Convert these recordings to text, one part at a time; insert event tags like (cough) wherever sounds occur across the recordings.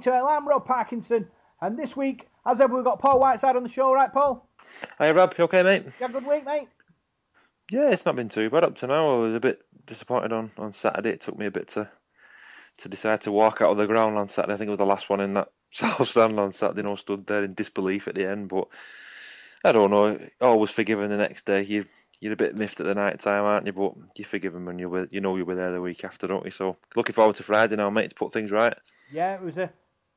Detail. I'm Rob Parkinson, and this week, as ever, we've got Paul Whiteside on the show, right, Paul? Hi Rob, you okay mate? You had a good week, mate? Yeah, it's not been too bad up to now. I was a bit disappointed on, on Saturday. It took me a bit to to decide to walk out of the ground on Saturday. I think it was the last one in that (laughs) South Stand on Saturday. You know, stood there in disbelief at the end. But I don't know. Always forgiven the next day. You you're a bit miffed at the night time, aren't you? But you forgive them when you were, you know you were there the week after, don't you? So looking forward to Friday now, mate, to put things right. Yeah, it was a,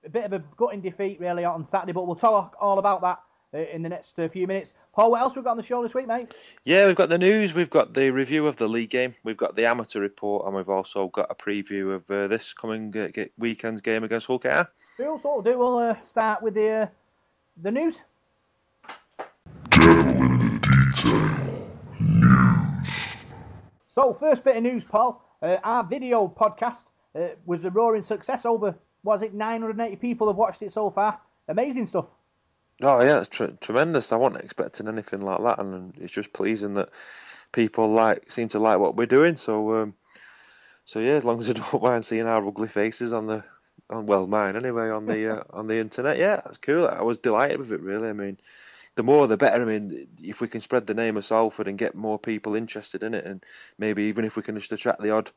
a bit of a gutting defeat, really, on Saturday, but we'll talk all about that uh, in the next uh, few minutes. Paul, what else we've got on the show this week, mate? Yeah, we've got the news, we've got the review of the league game, we've got the amateur report, and we've also got a preview of uh, this coming uh, weekend's game against Hull KR. Cool, so what we'll do, we'll uh, start with the uh, the news. So, first bit of news, Paul. Uh, our video podcast uh, was a roaring success. Over, was it 980 people have watched it so far? Amazing stuff. Oh yeah, it's tr- tremendous. I wasn't expecting anything like that, and it's just pleasing that people like seem to like what we're doing. So, um, so yeah, as long as they (laughs) don't mind seeing our ugly faces on the, on well, mine anyway, on the uh, (laughs) on the internet, yeah, that's cool. I was delighted with it. Really, I mean, the more the better. I mean, if we can spread the name of Salford and get more people interested in it, and maybe even if we can just attract the odd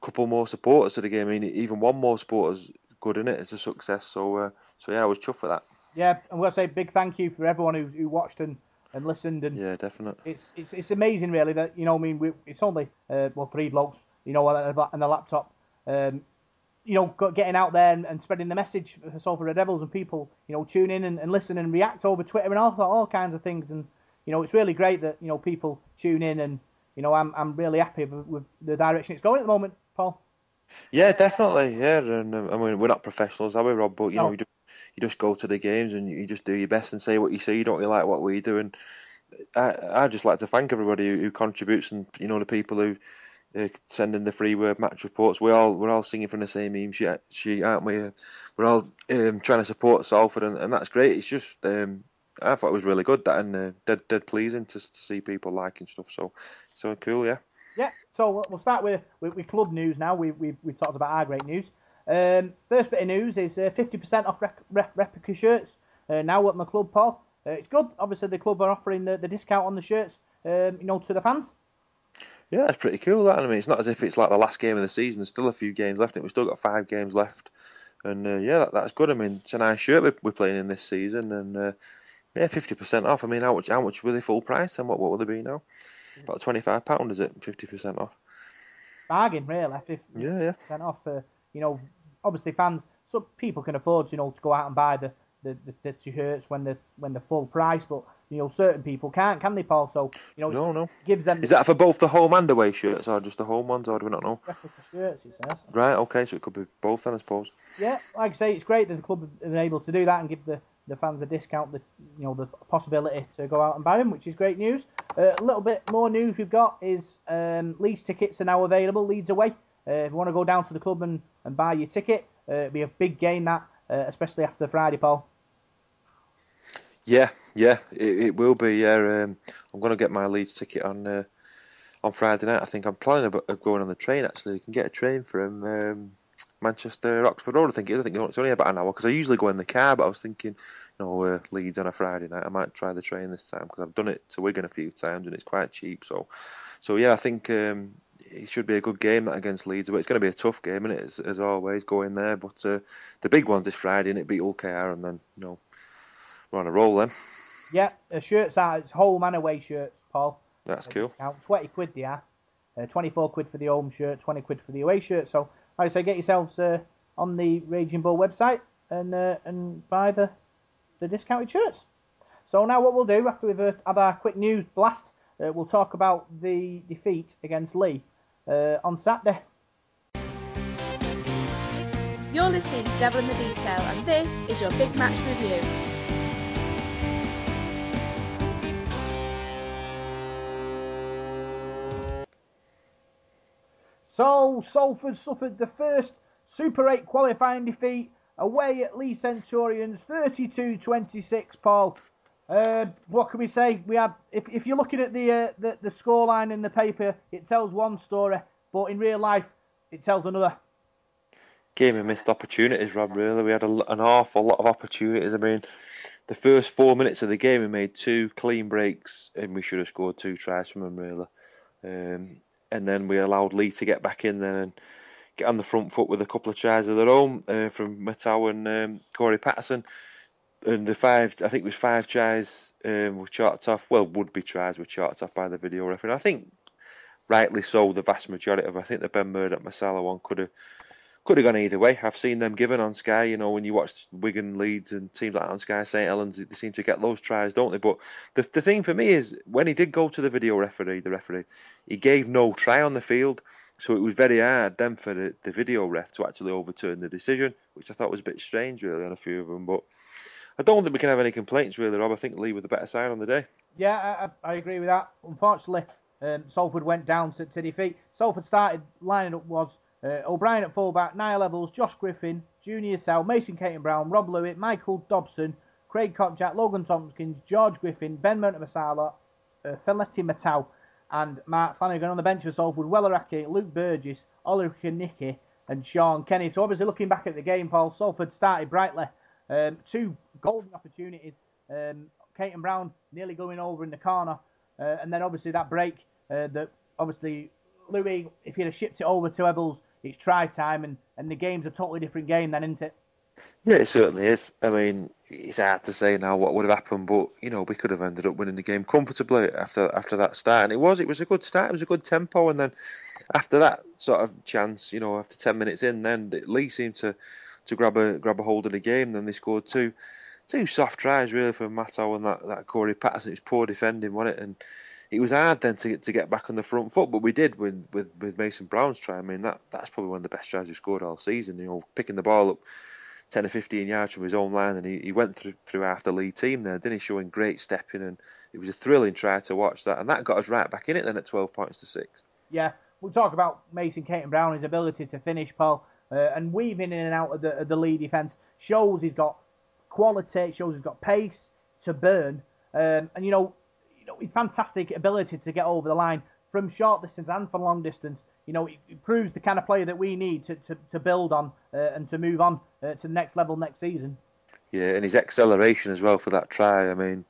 couple more supporters to the game, I mean, even one more supporters good in it, it's a success. So, uh, so yeah, I was chuffed with that. Yeah, and we'll say big thank you for everyone who, who watched and, and listened. And Yeah, definitely. it's, it's it's amazing, really, that, you know, I mean, we, it's only, uh, well, three blokes, you know, and the, laptop. Um, you know, getting out there and, and spreading the message for Salford Red Devils and people, you know, tune in and, and listen and react over Twitter and all all kinds of things. And you know, it's really great that you know people tune in and you know, I'm I'm really happy with, with the direction it's going at the moment, Paul. Yeah, definitely. Yeah, and um, I mean we're not professionals, are we, Rob? But you No. know, you just, you just go to the games and you just do your best and say what you see. You don't really like what we do? And I I just like to thank everybody who, who contributes and you know the people who uh, send in the free word match reports. We all we're all singing from the same hymn sheet, sheet aren't we? We're all um, trying to support Salford, and, and that's great. It's just um, I thought it was really good that and uh, dead dead pleasing to to see people liking stuff. So so cool, yeah. Yeah, so we'll- start with, with, with club news now. We, we, we've talked about our great news. Um, first bit of news is uh, 50% off rec- rep- replica shirts uh, now at my club, Paul. Uh, it's good. Obviously, the club are offering the, the discount on the shirts, um, you know, to the fans. Yeah, that's pretty cool. That I mean, it's not as if it's like the last game of the season. There's still a few games left. We've still got five games left, and uh, yeah, that, that's good. I mean, it's a nice shirt we're, we're playing in this season, and uh, yeah, fifty percent off. I mean, how much? How much were they full price? And what what will they be now? About twenty five pound, is it? Fifty percent off. Bargain, really. 50% Yeah, yeah. off. Uh, you know, obviously, fans, some people can afford, you know, to go out and buy the, the, the, the shirts when they're, when they're full price, but, you know, certain people can't, can they, Paul? So, you know, No, no. gives them Is that for both the home and away shirts, or just the home ones, or do we not know? shirts, it says. Right. Okay. So it could be both then, I suppose. Yeah, like I say, it's great that the club have been able to do that and give the, the fans a discount, the you know the possibility to go out and buy them, which is great news. Uh, a little bit more news we've got is um, Leeds tickets are now available. Leeds away. Uh, if you want to go down to the club and, and buy your ticket, uh, it'll be a big game that, uh, especially after Friday, Paul. Yeah, yeah, it, it will be. Yeah, um, I'm going to get my Leeds ticket on uh, on Friday night. I think I'm planning about going on the train. Actually, you can get a train from um, Manchester Oxford Road. I think it is. I think it's only about an hour because I usually go in the car. But I was thinking, you know, uh, Leeds on a Friday night. I might try the train this time because I've done it to Wigan a few times and it's quite cheap. So, so yeah, I think um, it should be a good game that against Leeds. But it's going to be a tough game, is As, as always, going there. But uh, the big one's this Friday, and it beat Hull KR, and then you know we're on a roll then. Yeah, the shirts are it's home and away shirts, Paul. That's cool. Discount, Twenty quid are. Uh, Twenty-four quid for the home shirt, twenty quid for the away shirt. So, like I say, get yourselves uh, on the Raging Bull website and uh, and buy the the discounted shirts. So now what we'll do after we've uh, had our quick news blast, uh, we'll talk about the defeat against Leigh uh, on Saturday. You're listening to Devil in the Detail, and this is your big match review. So Salford suffered the first Super 8 qualifying defeat away at Leigh Centurions 32-26, Paul. Uh, what can we say? We had, if, if you're looking at the, uh, the the scoreline in the paper, it tells one story, but in real life, it tells another. Game of missed opportunities, Rob. Really, we had a, an awful lot of opportunities. I mean, the first four minutes of the game, we made two clean breaks, and we should have scored two tries from them, really. Um, and then we allowed Leigh to get back in there and get on the front foot with a couple of tries of their own uh, from Maitua and um, Corey Paterson. And the five, I think it was five tries um, were charted off. Well, would be tries were charted off by the video referee. I think rightly so. The vast majority of. I think the Ben Murdoch Masila one could have could have gone either way. I've seen them given on Sky. You know, when you watch Wigan, Leeds, and teams like on Sky, St Helens, they seem to get those tries, don't they? But the the thing for me is when he did go to the video referee, the referee, he gave no try on the field. So it was very hard then for the, the video ref to actually overturn the decision, which I thought was a bit strange, really, on a few of them. But I don't think we can have any complaints, really, Rob. I think Leigh was the better side on the day. Yeah, I, I agree with that. Unfortunately, um, Salford went down to, to defeat. Salford started lining up was uh, O'Brien at fullback, Niall Evalds, Josh Griffin, Junior Sa'u, Mason Caton Brown, Rob Lui, Michael Dobson, Craig Kopczak, Logan Tomkins, George Griffin, Ben Murdoch-Masila, uh, Feleti Mateo, and Mark Flanagan on the bench for Salford, Weller Hauraki, Luke Burgess, Olsi Krasniqi, and Sean Kenny. So obviously looking back at the game, Paul, Salford started brightly. Um, two golden opportunities. Um, Caton Brown nearly going over in the corner, uh, and then obviously that break uh, that obviously Lui, if he'd have shipped it over to Evalds, it's try time, and, and the game's a totally different game then, isn't it? Yeah, it certainly is. I mean, it's hard to say now what would have happened, but you know we could have ended up winning the game comfortably after after that start, and it was it was a good start. It was a good tempo, and then after that sort of chance, you know, after ten minutes in, then Leigh seemed to, to grab a grab a hold of the game. Then they scored two two soft tries really from Maitua and that that Corey Paterson. It was poor defending, wasn't it? And it was hard then to get to get back on the front foot, but we did with with, with Mason Brown's try. I mean that that's probably one of the best tries we scored all season. You know, picking the ball up 10 or 15 yards from his own line, and he, he went through, through half the lead team there, didn't he? Showing great stepping, and it was a thrilling try to watch that, and that got us right back in it then at 12 points to six. Yeah, we'll talk about Mason Caton Brown, his ability to finish, Paul, uh, and weaving in and out of the, of the Leigh defence shows he's got quality, shows he's got pace to burn, um, and you know, you know, his fantastic ability to get over the line from short distance and from long distance you know, it, it, proves the kind of player that we need to, to, to build on uh, and to move on uh, to the next level next season. Yeah, and his acceleration as well for that try. I mean,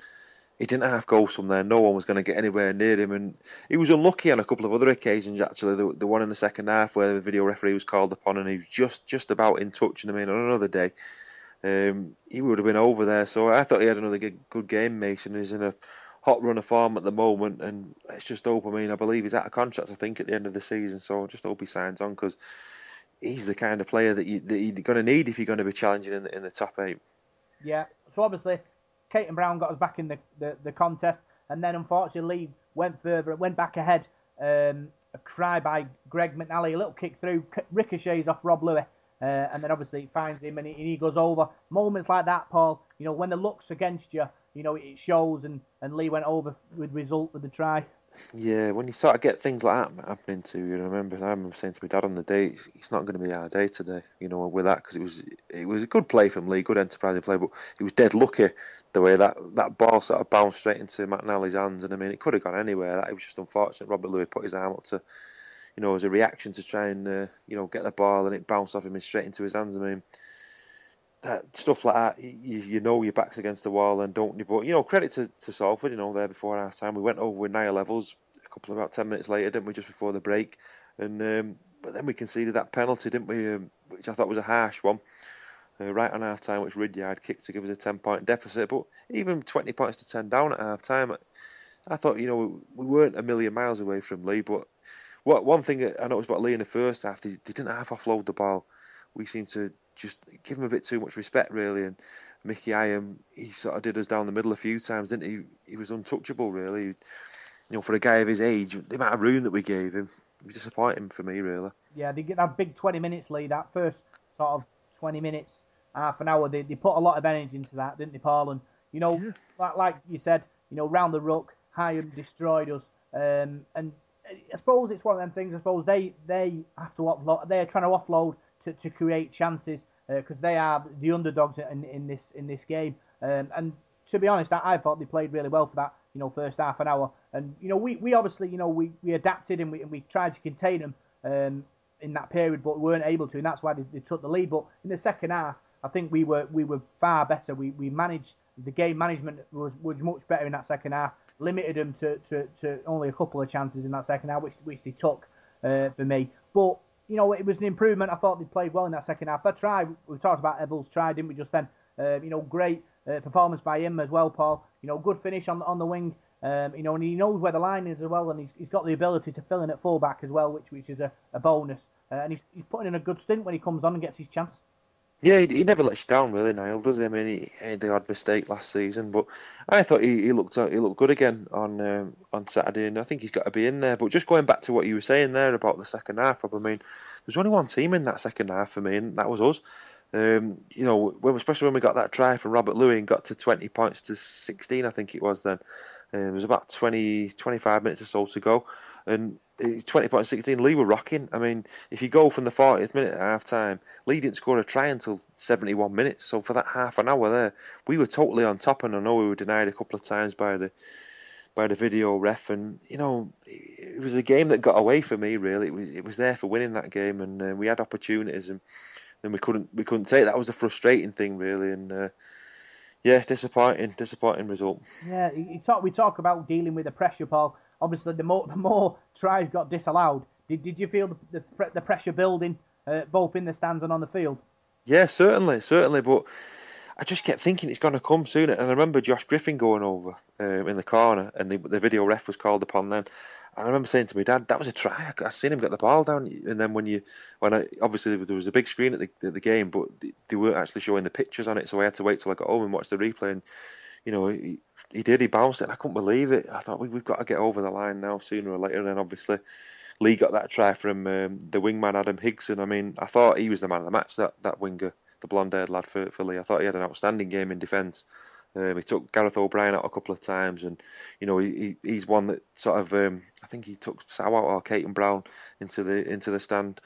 he didn't have goals from there. No one was going to get anywhere near him, and he was unlucky on a couple of other occasions. Actually, the, the one in the second half where the video referee was called upon, and he was just just about in touch. And I mean, on another day, um, he would have been over there. So I thought he had another good, game. Mason He's in a hot run of form at the moment, and let's just hope. I mean, I believe he's out of contract. I think at the end of the season, so just hope he signs on because he's the kind of player that, you, that you're going to need if you're going to be challenging in the, in the top eight. Yeah. So obviously, Caton Brown got us back in the, the, the contest, and then unfortunately went further, went back ahead. Um, a cry by Greg McNally, a little kick through, ricochets off Rob Lui. Uh, and then obviously finds him and he, and he goes over. Moments like that, Paul, you know, when the luck's against you, you know, it shows, and, and Leigh went over with result with the try. Yeah, when you sort of get things like that happening to you, I remember I remember saying to my dad on the day, it's not going to be our day today, you know, with that because it was it was a good play from Leigh, good enterprising play, but he was dead lucky the way that that ball sort of bounced straight into McNally's hands, and I mean it could have gone anywhere. That it was just unfortunate. Robert Lui put his arm up to, you know, as a reaction to try and uh, you know get the ball, and it bounced off him and straight into his hands. I mean that stuff like that, you, you know your back's against the wall, and don't you? But you know, credit to, to Salford. You know, there before our time, we went over with Niall Evalds a couple of about ten minutes later, didn't we? Just before the break, and um, but then we conceded that penalty, didn't we? Um, which I thought was a harsh one. Uh, right on half time, which Ridyard kicked to give us a 10 point deficit. But even 20 points to 10 down at half time, I thought, you know, we weren't a million miles away from Leigh. But what one thing I noticed about Leigh in the first half, they, they didn't half offload the ball. We seem to just give him a bit too much respect, really. And Mickey Higham, he sort of did us down the middle a few times, didn't he? He was untouchable, really. You know, for a guy of his age, the amount of room that we gave him, it was disappointing for me, really. Yeah, they get that big 20 minutes lead, that first sort of 20 minutes, half an hour, they, they put a lot of energy into that, didn't they, Paul? And, you know, yeah. like, like you said, you know, round the ruck, Higham destroyed us. Um, and I suppose it's one of them things, I suppose they, they have to offload, they're trying to offload to, to create chances because uh, they are the underdogs in, in this in this game. Um, and to be honest, I, I thought they played really well for that, you know, first half an hour. And you know, we, we obviously, you know, we, we adapted and we, and we tried to contain them um, in that period, but weren't able to, and that's why they, they took the lead. But in the second half, I think we were we were far better. We we managed the game management was, was much better in that second half. Limited them to, to, to only a couple of chances in that second half, which which they took uh, for me. But you know, it was an improvement. I thought they played well in that second half. That try we talked about Evalds' try, didn't we? Just then, uh, you know, great uh, performance by him as well, Paul. You know, good finish on on the wing. Um, you know, and he knows where the line is as well, and he's, he's got the ability to fill in at fullback as well, which which is a, a bonus. Uh, and he's, he's putting in a good stint when he comes on and gets his chance. Yeah, he, he never lets you down, really, Niall, does he? I mean, he, he had the odd mistake last season, but I thought he, he looked he looked good again on um, on Saturday, and I think he's got to be in there. But just going back to what you were saying there about the second half, I mean, there's only one team in that second half for me, and that was us. Um, you know, when, especially when we got that try from Robert and got to 20 points to 16, I think it was then. Um, it was about 20, 25 minutes or so to go. And 20 points 16, Leigh were rocking. I mean, if you go from the 40th minute at half time, Leigh didn't score a try until 71 minutes. So for that half an hour there, we were totally on top. And I know we were denied a couple of times by the by the video ref. And, you know, it was a game that got away for me, really. It was, it was there for winning that game. And uh, we had opportunities and then we couldn't we couldn't take that was a frustrating thing really and uh, yeah disappointing disappointing result yeah talk, we talk about dealing with the pressure paul obviously the more (laughs) the more tries got disallowed did, did you feel the, the, the pressure building uh, both in the stands and on the field yeah certainly certainly but I just kept thinking it's going to come soon, and I remember Josh Griffin going over um, in the corner, and the, the video ref was called upon then, And I remember saying to my dad, "That was a try. I, I seen him get the ball down." And then when you, when I obviously there was a big screen at the, at the game, but they weren't actually showing the pictures on it, so I had to wait till I got home and watch the replay. And you know, he, he did. He bounced it. I couldn't believe it. I thought we, have got to get over the line now, sooner or later. And then obviously, Leigh got that try from um, the wingman Adam Higson. I mean, I thought he was the man of the match. That that winger, the blonde-haired lad for for Leigh. I thought he had an outstanding game in defence. Um, he took Gareth O'Brien out a couple of times, and you know he, he's one that sort of um, I think he took Sa'u out or Caton Brown into the into the stand.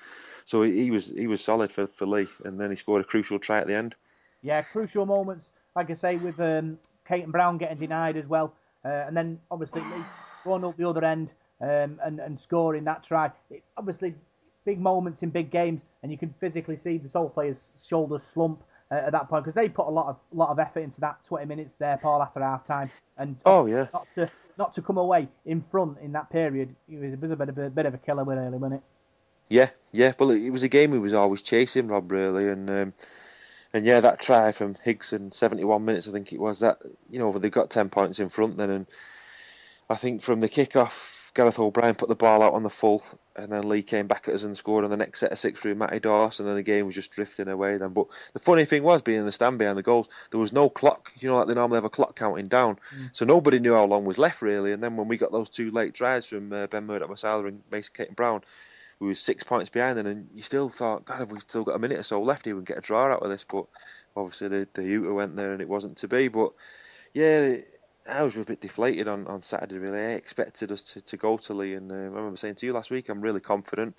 So he, he was he was solid for, for Leigh, and then he scored a crucial try at the end. Yeah, crucial moments, like I say, with um, Caton Brown getting denied as well, uh, and then obviously going up the other end um, and and scoring that try. It, obviously, big moments in big games, and you can physically see the Soul players' shoulders slump uh, at that point because they put a lot of lot of effort into that 20 minutes there, Paul, after half time. And oh yeah, not to not to come away in front in that period, it was a bit of a, bit of a killer, really, wasn't it? Yeah, yeah. Well, it was a game we was always chasing, Rob, really, and um, and yeah, that try from Higson, 71 minutes, I think it was. That you know they got 10 points in front then, and I think from the kick off Gareth O'Brien put the ball out on the full, and then Leigh came back at us and scored on the next set of six through Matty Dawson, and then the game was just drifting away then. But the funny thing was, being in the stand behind the goals, there was no clock. You know, like they normally have a clock counting down, mm. so nobody knew how long was left really. And then when we got those two late tries from uh, Ben Murdoch-Masila and Mason Caton Brown, we were six points behind, then, and you still thought, God, have we still got a minute or so left here and get a draw out of this? But obviously the the Uta went there and it wasn't to be. But yeah. I was a bit deflated on, on Saturday. Really, I expected us to, to go to Leigh, and uh, I remember saying to you last week, I'm really confident,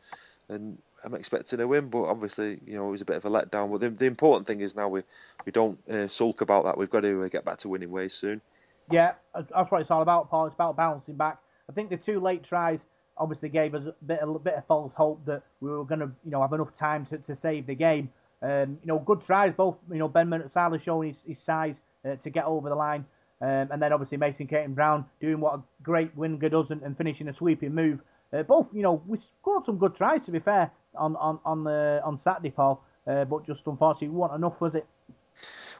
and I'm expecting a win. But obviously, you know, it was a bit of a letdown. But the, the important thing is now we we don't uh, sulk about that. We've got to uh, get back to winning ways soon. Yeah, that's what it's all about, Paul. It's about bouncing back. I think the two late tries obviously gave us a bit a bit of false hope that we were going to you know have enough time to, to save the game. Um, you know, good tries both. You know, Ben Murdoch showing his, his size uh, to get over the line. Um, and then obviously Mason Caton Brown doing what a great winger does and, and finishing a sweeping move. Uh, both, you know, we scored some good tries to be fair on on on the on Saturday, Paul. Uh, but just unfortunately, we weren't enough, was it?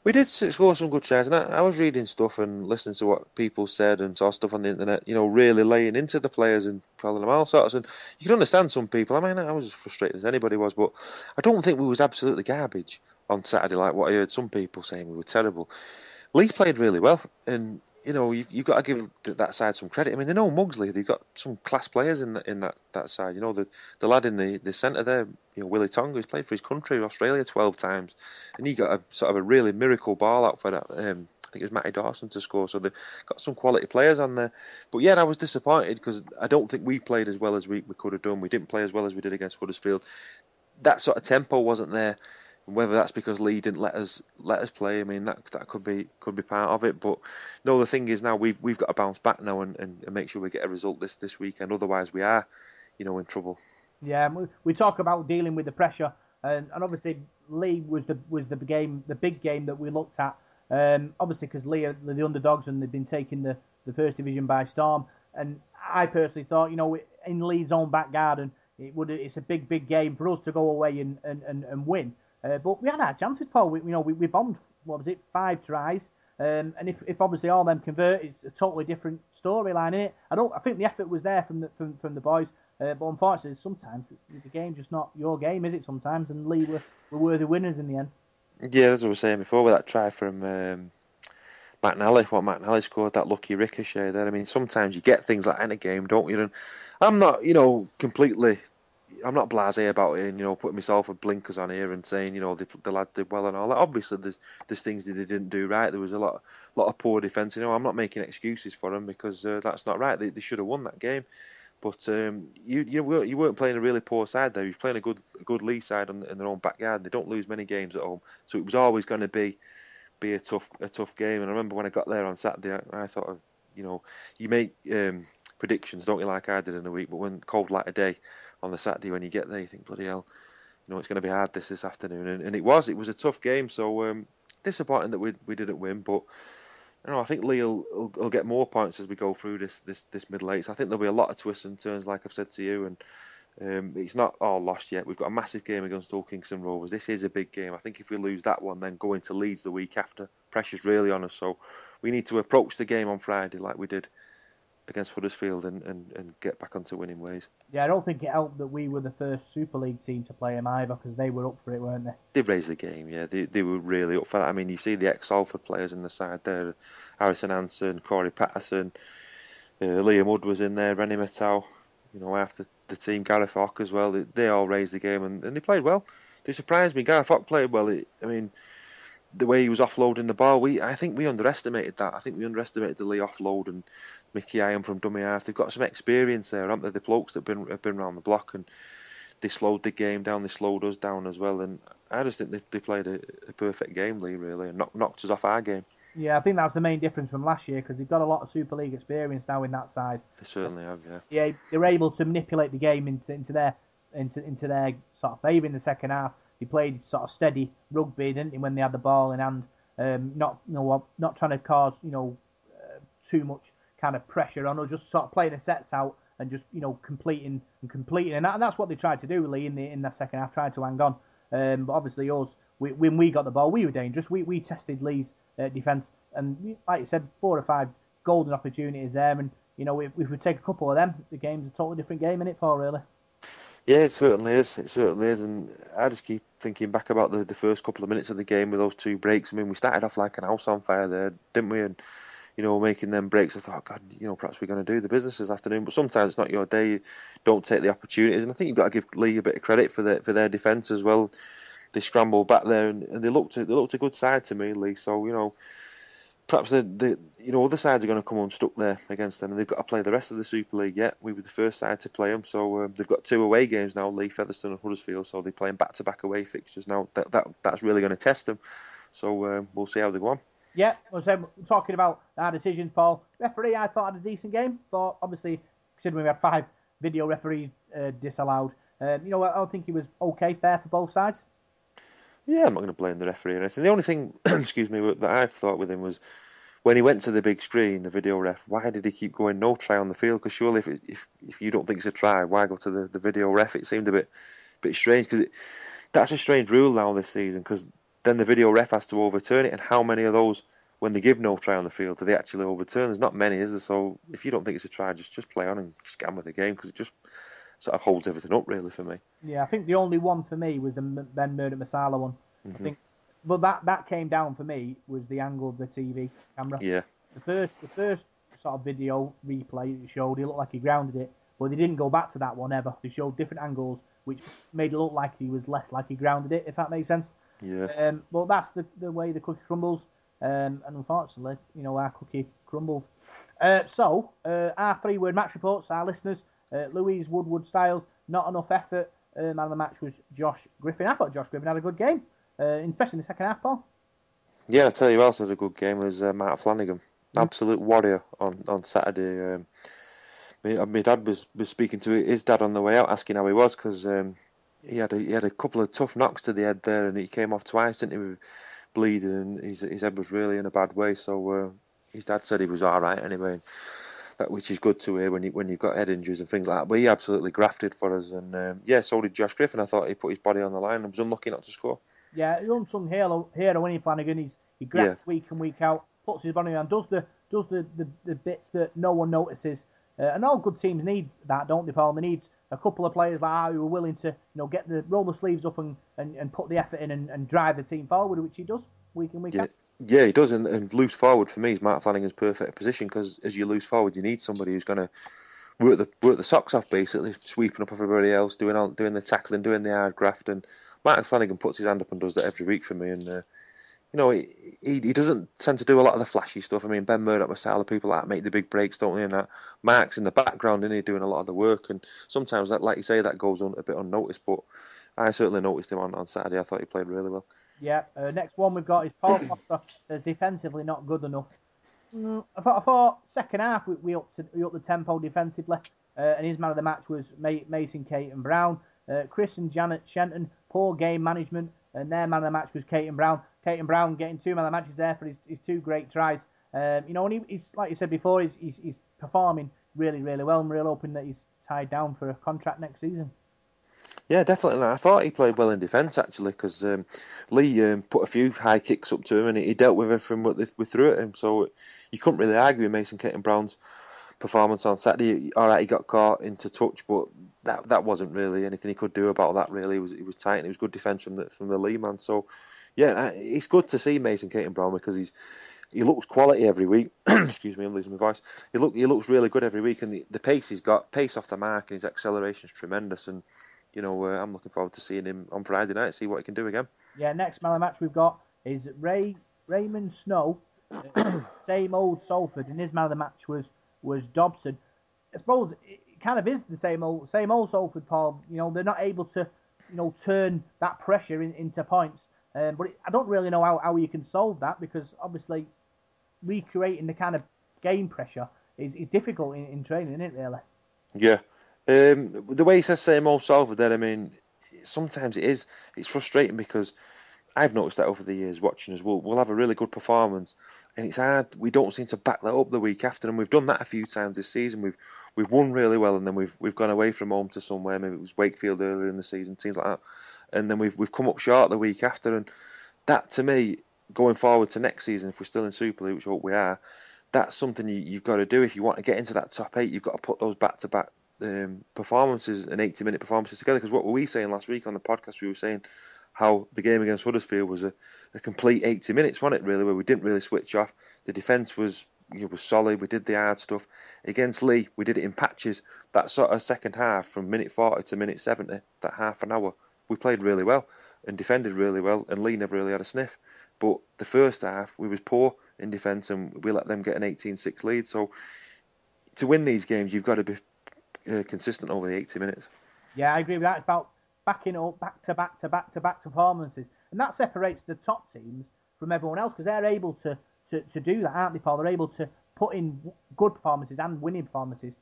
We did score some good tries, and I, I, was reading stuff and listening to what people said and saw stuff on the internet. You know, really laying into the players and calling them all sorts. And you can understand some people. I mean, I was as frustrated as anybody was, but I don't think we was absolutely garbage on Saturday, like what I heard some people saying we were terrible. Leigh played really well, and you know you've, you've got to give that side some credit. I mean, they know Mugsley; they've got some class players in the, in that, that side. You know, the the lad in the, the centre there, you know, Willie Tonga, who's played for his country, Australia, twelve times, and he got a sort of a really miracle ball out for that. Um, I think it was Matty Dawson to score. So they've got some quality players on there. But yeah, I was disappointed because I don't think we played as well as we, we could have done. We didn't play as well as we did against Huddersfield. That sort of tempo wasn't there whether that's because Leigh didn't let us let us play, I mean that that could be could be part of it. But no, the thing is now we've we've got to bounce back now and, and, and make sure we get a result this this weekend. Otherwise, we are, you know, in trouble. Yeah, we, we talk about dealing with the pressure, and, and obviously Leigh was the was the game the big game that we looked at. Um, obviously, because Leigh are the underdogs and they've been taking the, the first division by storm. And I personally thought, you know, in Leigh's own back garden, it would it's a big big game for us to go away and and, and, and win. Uh, but we had our chances, Paul. We, you know, we, we bombed what was it, five tries. Um, and if, if obviously all them convert, it's a totally different storyline in it. I don't. I think the effort was there from the from, from the boys, uh, but unfortunately, sometimes the game just not your game, is it? Sometimes, and Leigh were, were worthy winners in the end. Yeah, as I was saying before, with that try from um, McNally, what McNally scored, that lucky ricochet there. I mean, sometimes you get things like that in a game, don't you? And I'm not, you know, completely I'm not blasé about it, and you know, putting myself with blinkers on here and saying, you know, the, the lads did well and all that. Obviously, there's there's things that they didn't do right. There was a lot lot of poor defence. You know, I'm not making excuses for them because uh, that's not right. They, they should have won that game. But um, you you weren't, you weren't playing a really poor side there. You were playing a good a good Leigh side on, in their own backyard. They don't lose many games at home, so it was always going to be be a tough a tough game. And I remember when I got there on Saturday, I, I thought, you know, you make um, predictions, don't you, like I did in the week. But when cold light of day on the Saturday, when you get there, you think, bloody hell, you know, it's going to be hard this this afternoon. And, and it was. It was a tough game. So um, disappointing that we we didn't win, but you know, I think Leigh will, will, will, get more points as we go through this this, this middle eights. I think there'll be a lot of twists and turns, like I've said to you, and um, it's not all lost yet. We've got a massive game against Hull Kingston Rovers. This is a big game. I think if we lose that one, then going to Leeds the week after, pressure's really on us. So we need to approach the game on Friday like we did against Huddersfield and, and, and get back onto winning ways. Yeah, I don't think it helped that we were the first Super League team to play them either because they were up for it, weren't they? They raised the game, yeah. They, they were really up for that. I mean, you see the ex-Salford players in the side there Harrison Hansen, Corey Paterson, uh, Liam Hood was in there, Reni Maitua, you know, after the team, Gareth Hock as well. They, they all raised the game and, and they played well. They surprised me. Gareth Hock played well. It, I mean, the way he was offloading the ball, we I think we underestimated that. I think we underestimated the Leigh offload and Mickey Higham from dummy half. They've got some experience there, haven't they? The blokes that have been have been around the block and they slowed the game down. They slowed us down as well, and I just think they, they played a, a perfect game, Leigh, really, and knocked, knocked us off our game. Yeah, I think that's the main difference from last year because they've got a lot of Super League experience now in that side. They certainly have, yeah. Yeah, they were able to manipulate the game into into their into into their sort of favour in the second half. They played sort of steady rugby, didn't he, when they had the ball in hand? Um, not you know not trying to cause you know uh, too much kind of pressure on, or just sort of playing the sets out and just you know completing and completing, and, that, and that's what they tried to do really in the in the second half, trying to hang on. Um, but obviously us, we, when we got the ball, we were dangerous. We we tested Leigh's uh, defence, and like you said, four or five golden opportunities there, and you know if we take a couple of them, the game's a totally different game in it, for Really. Yeah, it certainly is. It certainly is, and I just keep thinking back about the, the first couple of minutes of the game with those two breaks. I mean, we started off like an house on fire there, didn't we? And you know, making them breaks. I thought, God, you know, perhaps we're going to do the business this afternoon. But sometimes it's not your day. You don't take the opportunities, and I think you've got to give Leigh a bit of credit for their for their defence as well. They scrambled back there, and, and they looked they looked a good side to me, Leigh. So you know, perhaps the, the you know other sides are going to come unstuck there against them, and they've got to play the rest of the Super League yet. We were the first side to play them, so um, they've got two away games now: Leigh, Featherstone, and Huddersfield. So they're playing back-to-back away fixtures now. That, that that's really going to test them. So um, we'll see how they go on. Yeah, well, so talking about our decisions, Paul. Referee, I thought had a decent game. But obviously, considering we had five video referees uh, disallowed, um, you know, I don't think he was okay, fair for both sides. Yeah, I'm not going to blame the referee or anything. The only thing, (clears throat) excuse me, that I thought with him was when he went to the big screen, the video ref. Why did he keep going no try on the field? Because surely, if, if if you don't think it's a try, why go to the, the video ref? It seemed a bit bit strange because that's a strange rule now this season. Because then the video ref has to overturn it, and how many of those, when they give no try on the field, do they actually overturn? There's not many, is there? So if you don't think it's a try, just just play on and scam with the game because it just sort of holds everything up really for me. Yeah, I think the only one for me was the Ben Murdoch Masila one. Mm-hmm. I think, but that that came down for me was the angle of the TV camera. Yeah. The first the first sort of video replay it showed he looked like he grounded it, but they didn't go back to that one ever. They showed different angles, which made it look like he was less like he grounded it. If that makes sense. Yeah. Um, well, that's the the way the cookie crumbles, um, and unfortunately, you know, our cookie crumbled. Uh, so, uh, our three word match reports, our listeners. Uh, Louise Woodward Styles, not enough effort. Uh, man of the match was Josh Griffin. I thought Josh Griffin had a good game. uh, especially in the second half, Paul. Yeah, I tell you who else had a good game was uh, Matt Flanagan. Absolute warrior on, on Saturday. Um, my, my dad was, was speaking to his dad on the way out, asking how he was because um, he had a, he had a couple of tough knocks to the head there, and he came off twice, didn't he, bleeding, and his, his head was really in a bad way. So uh, his dad said he was all right anyway, that, which is good to hear when you when you've got head injuries and things like that. But he absolutely grafted for us, and um, yeah, so did Josh Griffin. I thought he put his body on the line and was unlucky not to score. Yeah, unsung hero, hero Winnie Flanagan. He's he grabs Yeah. week in week out, puts his body on, does the does the, the, the bits that no one notices. Uh, and all good teams need that, don't they, Paul? They need a couple of players like that who are willing to, you know, get the roll the sleeves up and, and, and put the effort in and, and drive the team forward, which he does week in week Yeah, out. Yeah, he does. And, and loose forward for me is Matt Flanagan's perfect position because as you loose forward, you need somebody who's going to work the work the socks off, basically sweeping up everybody else, doing all, doing the tackling, doing the hard graft. And Matt Flanagan puts his hand up and does that every week for me. And uh, you know, he, he he doesn't tend to do a lot of the flashy stuff. I mean, Ben Murdoch, Masila, people like that make the big breaks, don't they? And that Mark's in the background, isn't he, doing a lot of the work. And sometimes that, like you say, that goes on a bit unnoticed. But I certainly noticed him on, on Saturday. I thought he played really well. Yeah, uh, next one we've got is Paul (coughs) Foster. Says defensively not good enough. Mm, I thought, I thought second half we, we upped to, we upped the tempo defensively, uh, and his man of the match was Ma- Mason Caton Brown. Uh, Chris and Janet Shenton poor game management, and their man of the match was Caton Brown. Caton Brown getting two man of the matches there for his, his two great tries. Um, you know, and he, he's like you said before, he's, he's he's performing really really well. I'm real hoping that he's tied down for a contract next season. Yeah, definitely. I thought he played well in defence actually, because um, Leigh um, put a few high kicks up to him, and he, dealt with everything what they, we threw at him. So you couldn't really argue with Mason Caton Brown's performance on Saturday. All right, he got caught into touch, but that that wasn't really anything he could do about that. Really, he was he was tight, and it was good defence from the from the Leigh man. So yeah, it's good to see Mason Kitten Brown because he's he looks quality every week. (clears throat) Excuse me, I'm losing my voice. He look he looks really good every week, and the, the pace he's got, pace off the mark, and his acceleration's tremendous. And you know, uh, I'm looking forward to seeing him on Friday night, see what he can do again. Yeah, next man of the match we've got is Ray Raymond Snow, (coughs) same old Salford, and his man of the match was was Dobson. I suppose it kind of is the same old same old Salford, Paul. You know, they're not able to, you know, turn that pressure in, into points. Um, but it, I don't really know how, how you can solve that because obviously recreating the kind of game pressure is, is difficult in, in training, isn't it? Really. Yeah. Um, the way he says same old Salford there, I mean, sometimes it is. It's frustrating because I've noticed that over the years watching us. We'll, we'll have a really good performance, and it's hard. We don't seem to back that up the week after, and we've done that a few times this season. We've we've won really well, and then we've we've gone away from home to somewhere. Maybe it was Wakefield earlier in the season, teams like that, and then we've we've come up short the week after, and that to me, going forward to next season, if we're still in Super League, which I hope we are, that's something you, you've got to do if you want to get into that top eight. You've got to put those back to back um, performances and 80 minute performances together. Because what were we saying last week on the podcast? We were saying how the game against Huddersfield was a, a complete 80 minutes, wasn't it? Really, where we didn't really switch off. The defence was you know, was solid. We did the hard stuff against Leigh. We did it in patches. That sort of second half, from minute 40 to minute 70, that half an hour, we played really well and defended really well. And Leigh never really had a sniff. But the first half, we was poor in defence, and we let them get an 18-6 lead. So to win these games, you've got to be uh, consistent over the 80 minutes. Yeah, I agree with that. It's about backing up back to back to back to back performances, and that separates the top teams from everyone else because they're able to, to, to do that, aren't they, Paul? They're able to put in good performances and winning performances,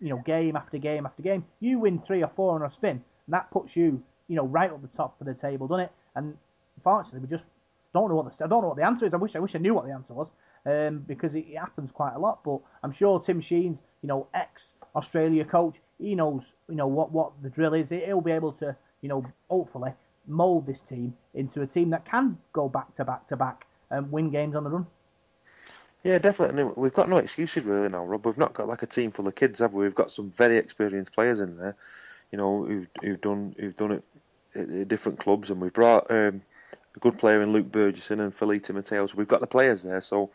you know, game after game after game. You win three or four on a spin, and that puts you, you know, right up the top of the table, doesn't it? And unfortunately, we just don't know what the I don't know what the answer is. I wish I wish I knew what the answer was, um, because it, happens quite a lot. But I'm sure Tim Sheens, you know, ex Australia coach, he knows, you know, what what the drill is. He'll be able to, you know, hopefully mould this team into a team that can go back to back to back and win games on the run. Yeah, definitely. We've got no excuses really now, Rob. We've not got like a team full of kids, have we? We've got some very experienced players in there, you know, who've, who've done who've done it at different clubs, and we've brought um, a good player in Luke Burgesson and Feleti Mateo. So we've got the players there. So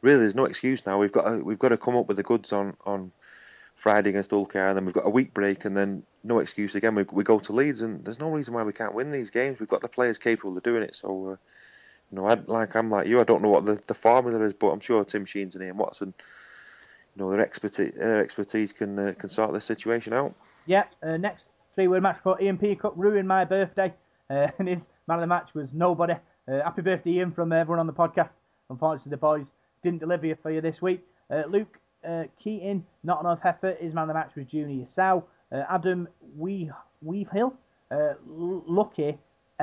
really, there's no excuse now. We've got to, we've got to come up with the goods on on Friday against Hull KR, and then we've got a week break, and then no excuse again. We, we go to Leeds, and there's no reason why we can't win these games. We've got the players capable of doing it. So, uh, you know, I, like I'm like you. I don't know what the, the formula is, but I'm sure Tim Sheens and Ian Watson, you know, their expertise their expertise can uh, can sort this situation out. Yeah, uh, next three word match for Ian Peacock ruined my birthday. Uh, (laughs) and his man of the match was nobody. Uh, happy birthday, Ian, from everyone on the podcast. Unfortunately, the boys didn't deliver for you this week. Uh, Luke uh, Keating, not enough effort. His man of the match was Junior Sa'u. Uh, Adam Wee Weavehill, uh, lucky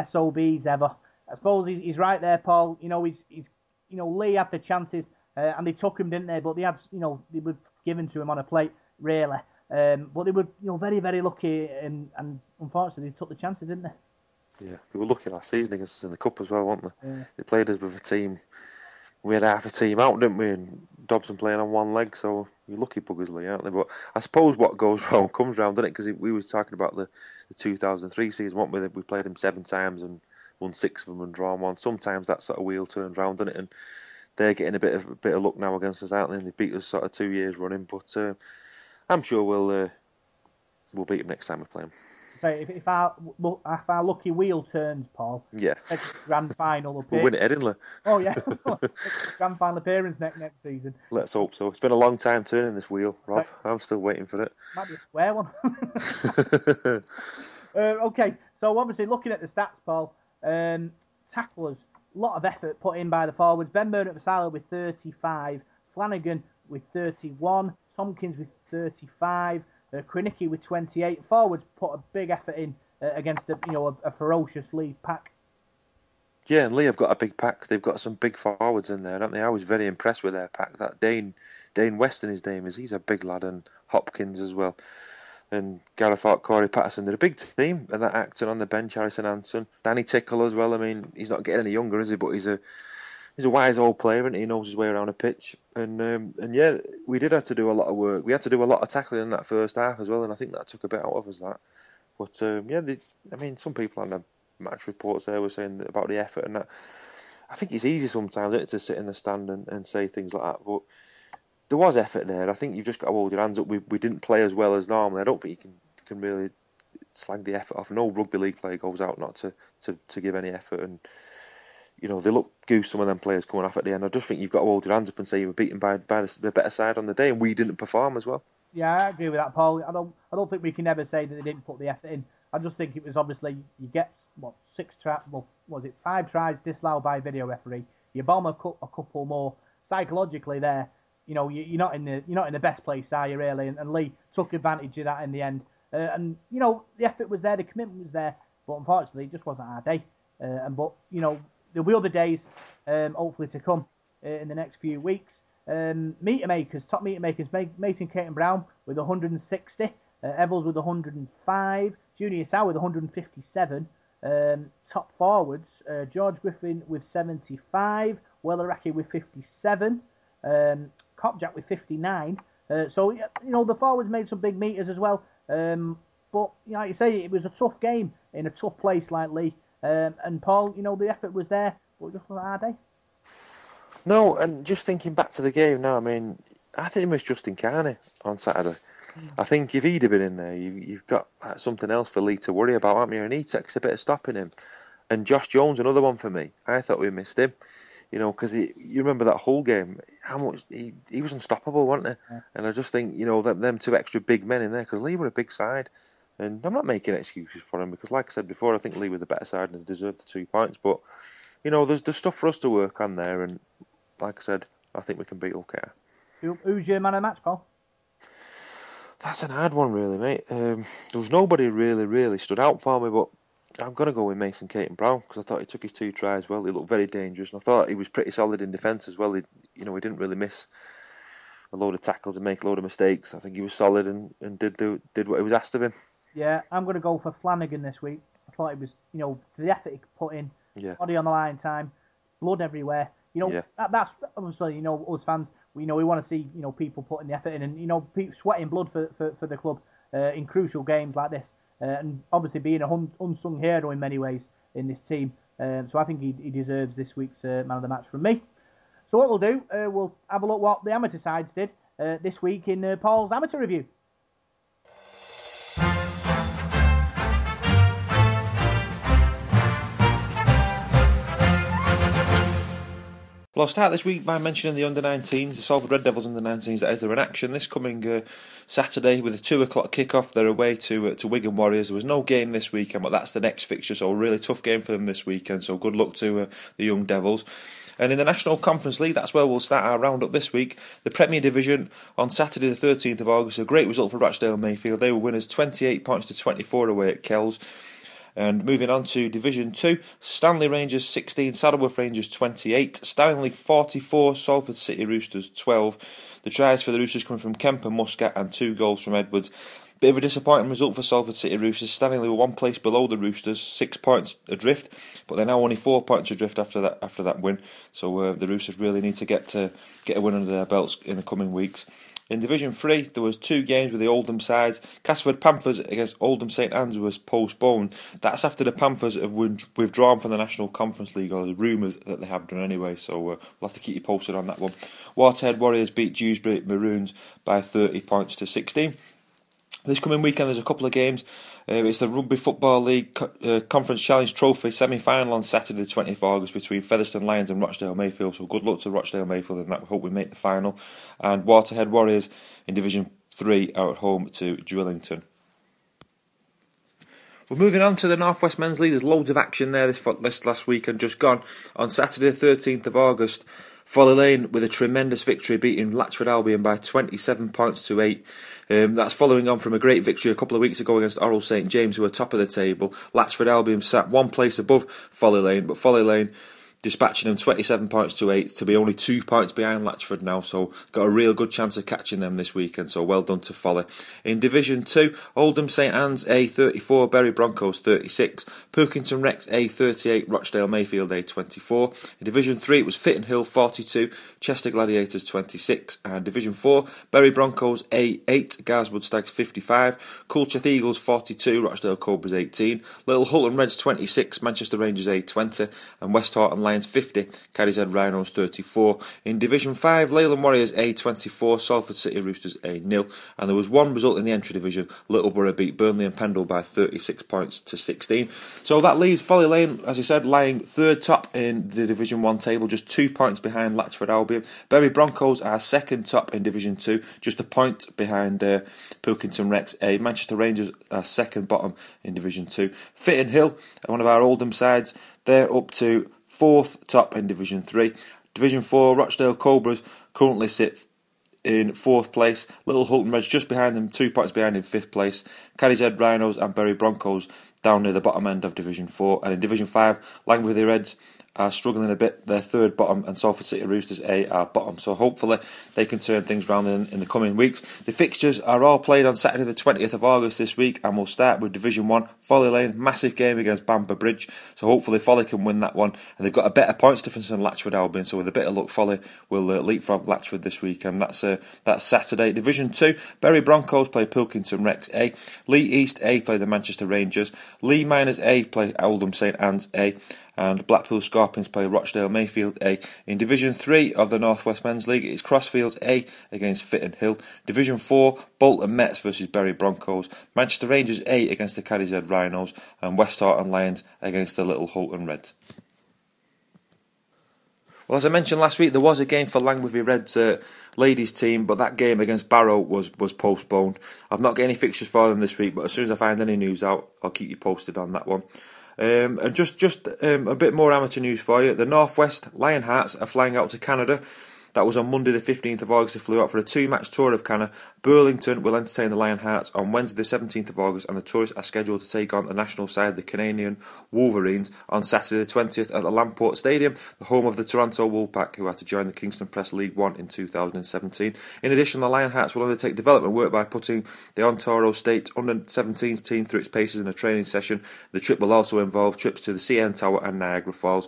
SOBs ever. I suppose he's, right there, Paul. You know, he's, he's you know Leigh had the chances uh, and they took him, didn't they? But they had you know they were given to him on a plate, really. Um, but they were you know very very lucky and and unfortunately they took the chances, didn't they? Yeah, they were lucky last season against us in the cup as well, weren't they? Yeah. They played us with a team. We had half a team out, didn't we? And Dobson playing on one leg, so you're lucky buggers, Leigh, aren't they? But I suppose what goes (laughs) round comes round, doesn't it? Because we were talking about the, the 2003 season, weren't we? We played him seven times and won six of them and drawn one. Sometimes that sort of wheel turns round, doesn't it? And they're getting a bit of a bit of luck now against us, aren't they? And they beat us sort of two years running, but uh, I'm sure we'll uh, we'll beat them next time we play them. So if, if our if our lucky wheel turns, Paul, Yeah, (laughs) grand final appearance. (laughs) we'll win it, Edinburgh. Oh yeah, (laughs) grand final appearance next next season. Let's hope so. It's been a long time turning this wheel, Rob. I'm still waiting for it. Might be a square one. uh, okay, so obviously looking at the stats, Paul, um, tacklers, a lot of effort put in by the forwards. Ben Murdoch-Masila with 35, Flanagan with 31, Tomkins with 35, uh, with 28. Forwards put a big effort in uh, against a, you know a, a ferocious lead pack. Yeah, and Lee have got a big pack. They've got some big forwards in there, haven't they? I was very impressed with their pack. That Dane, Dayne Weston, his name is. He's a big lad, and Hopkins as well. And Gareth Hart, Corey Paterson. They're a big team. And that Acton on the bench, Harrison Hansen, Danny Tickle as well. I mean, he's not getting any younger, is he? But he's a he's a wise old player, and he knows his way around a pitch. And um, and yeah, we did have to do a lot of work. We had to do a lot of tackling in that first half as well, and I think that took a bit out of us. That, but um, yeah, I mean, some people on the match reports there were saying about the effort and that. I think it's easy sometimes it, to sit in the stand and, and say things like that, but there was effort there. I think you've just got to hold your hands up. We we didn't play as well as normally. I don't think you can can really slag the effort off. No rugby league player goes out not to, to, to give any effort and you know, they look goose, some of them players coming off at the end. I just think you've got to hold your hands up and say you were beaten by, by the, better side on the day, and we didn't perform as well. Yeah, I agree with that, Paul. I don't, I don't think we can ever say that they didn't put the effort in. I just think it was obviously you get what six try, well, was it five tries disallowed by video referee. You bomb a, cu- a couple more psychologically there. You know, you, you're not in the you're not in the best place, are you really? And, and Leigh took advantage of that in the end. Uh, and you know, the effort was there, the commitment was there, but unfortunately, it just wasn't our day. Uh, and but you know, there'll be other days, um, hopefully to come uh, in the next few weeks. Um, meter makers, top meter makers, Ma- Mason Caton Brown with 160, uh, Evalds with 105, Junior Sa'u with 157. Um, top forwards, uh, George Griffin with 75, Weller Hauraki with 57, um, Kopczak with 59. Uh, so, you know, the forwards made some big meters as well. Um, but, you know, like you say, it was a tough game in a tough place like Leigh. Um, and Paul, you know, the effort was there, but just wasn't our day. No, and just thinking back to the game now, I mean, I think it was Justin Carney on Saturday. I think if he'd have been in there, you, you've got uh, something else for Leigh to worry about, haven't you? And he takes a bit of stopping him. And Josh Jones, another one for me. I thought we missed him, you know, because you remember that whole game, how much he, he was unstoppable, wasn't he? Yeah. And I just think, you know, them, them two extra big men in there, because Leigh were a big side. And I'm not making excuses for him, because like I said before, I think Leigh were the better side and they deserved the two points. But, you know, there's, there's stuff for us to work on there. And like I said, I think we can beat Hull KR. Who, who's your man of the match, Paul? That's an hard one, really, mate. Um, there was nobody really, really stood out for me, but I'm going to go with Mason Caton Brown because I thought he took his two tries well. He looked very dangerous, and I thought he was pretty solid in defence as well. He, you know, he didn't really miss a load of tackles and make a load of mistakes. I think he was solid and, and did do did what he was asked of him. Yeah, I'm going to go for Flanagan this week. I thought it was, you know, the effort he put in, Yeah, body on the line time, blood everywhere. You know, Yeah. that, that's obviously, you know, us fans, we know we want to see, you know, people putting the effort in and, you know, sweating blood for, for, for the club uh, in crucial games like this. Uh, and obviously being a hun- unsung hero in many ways in this team. Um, so I think he, he deserves this week's uh, man of the match from me. So what we'll do, uh, we'll have a look what the amateur sides did uh, this week in uh, Paul's amateur review. Well, I'll start this week by mentioning the under 19s, the Salford Red Devils under 19s. That is, they're in action this coming uh, Saturday with a two o'clock kickoff. They're away to uh, to Wigan Warriors. There was no game this weekend, but that's the next fixture, so a really tough game for them this weekend. So good luck to uh, the young Devils. And in the National Conference League, that's where we'll start our roundup this week. The Premier Division on Saturday, the 13th of August, a great result for Rochdale Mayfield. They were winners 28 points to 24 away at Kells. And moving on to Division 2, Stanley Rangers 16, Saddleworth Rangers 28, Stanley 44, Salford City Roosters 12. The tries for the Roosters coming from Kemper, Muscat, and two goals from Edwards. Bit of a disappointing result for Salford City Roosters. Stanley were one place below the Roosters, six points adrift, but they're now only four points adrift after that after that win. So uh, the Roosters really need to get to get a win under their belts in the coming weeks. In Division 3, there was two games with the Oldham sides. Castleford Panthers against Oldham St Anne's was postponed. That's after the Panthers have withdrawn from the National Conference League, or the rumours that they have done anyway, so uh, we'll have to keep you posted on that one. Waterhead Warriors beat Dewsbury Maroons by 30 points to 16. This coming weekend, there's a couple of games. Uh, it's the Rugby Football League Co- uh, Conference Challenge Trophy semi final on Saturday, the 20th of August, between Featherstone Lions and Rochdale Mayfield. So good luck to Rochdale Mayfield and that. We hope we make the final. And Waterhead Warriors in Division 3 are at home to Drighlington. We're moving on to the Northwest Men's League. There's loads of action there this, this last week and just gone. On Saturday, 13th of August, Folly Lane with a tremendous victory beating Latchford Albion by 27 points to 8. Um, that's following on from a great victory a couple of weeks ago against Orrell St James, who were top of the table. Latchford Albion sat one place above Folly Lane, but Folly Lane dispatching them 27 points to 8 to be only two points behind Latchford now, so got a real good chance of catching them this weekend, so well done to Folly. In Division 2, Oldham St Anne's A 34, Bury Broncos 36, Pilkington Rex A 38, Rochdale Mayfield A 24. In Division 3, it was Fitton Hill 42, Chester Gladiators 26, and Division 4, Bury Broncos A 8, Garswood Stags 55, Culcheth Eagles 42, Rochdale Cobras 18, Little Hulton Reds 26, Manchester Rangers A 20, and Westhoughton Lions Lions 50, Cadishead Rhinos 34. In Division 5, Leyland Warriors A24, Salford City Roosters A0. And there was one result in the entry division. Littleborough beat Burnley and Pendle by 36 points to 16. So that leaves Folly Lane, as I said, lying third top in the Division 1 table, just two points behind Latchford Albion. Bury Broncos are second top in Division 2, just a point behind uh, Pilkington Rex A. Manchester Rangers are second bottom in Division 2. Fitton Hill, one of our Oldham sides, they're up to fourth top in Division 3. Division 4, Rochdale Cobras currently sit in fourth place. Little Hulton Reds just behind them, two points behind in fifth place. Cadishead Rhinos and Bury Broncos down near the bottom end of Division 4. And in Division 5, Langworthy Reds are struggling a bit. They're third bottom, and Salford City Roosters A are bottom. So hopefully they can turn things around in, in the coming weeks. The fixtures are all played on Saturday, the 20th of August this week, and we'll start with Division 1, Folly Lane, massive game against Bamber Bridge. So hopefully Folly can win that one, and they've got a better points difference than Latchford Albion. So with a bit of luck, Folly will uh, leapfrog Latchford this week, and that's uh, that's Saturday. Division 2, Bury Broncos play Pilkington Rex A, Leigh East A play the Manchester Rangers, Leigh Miners A play Oldham St Anne's A, and Blackpool Scorpions play Rochdale Mayfield A. In Division 3 of the North West Men's League, it's Crossfields A against Fitton Hill. Division 4, Bolton Mets versus Bury Broncos. Manchester Rangers A against the Cadishead Rhinos, and Westhoughton Lions against the Little Hulton Reds. Well, as I mentioned last week, there was a game for Langworthy Reds uh, ladies team, but that game against Barrow was was postponed. I've not got any fixtures for them this week, but as soon as I find any news out, I'll keep you posted on that one. Um, and just just um, a bit more amateur news for you. The Northwest Lionhearts are flying out to Canada that was on Monday, the 15th of August. They flew out for a two match tour of Canada. Burlington will entertain the Lionhearts on Wednesday, the 17th of August, and the tourists are scheduled to take on the national side, the Canadian Wolverines, on Saturday, the 20th at the Lamport Stadium, the home of the Toronto Wolfpack, who had to join the Kingstone Press League One in 2017. In addition, the Lionhearts will undertake development work by putting the Ontario State under 17s team through its paces in a training session. The trip will also involve trips to the CN Tower and Niagara Falls.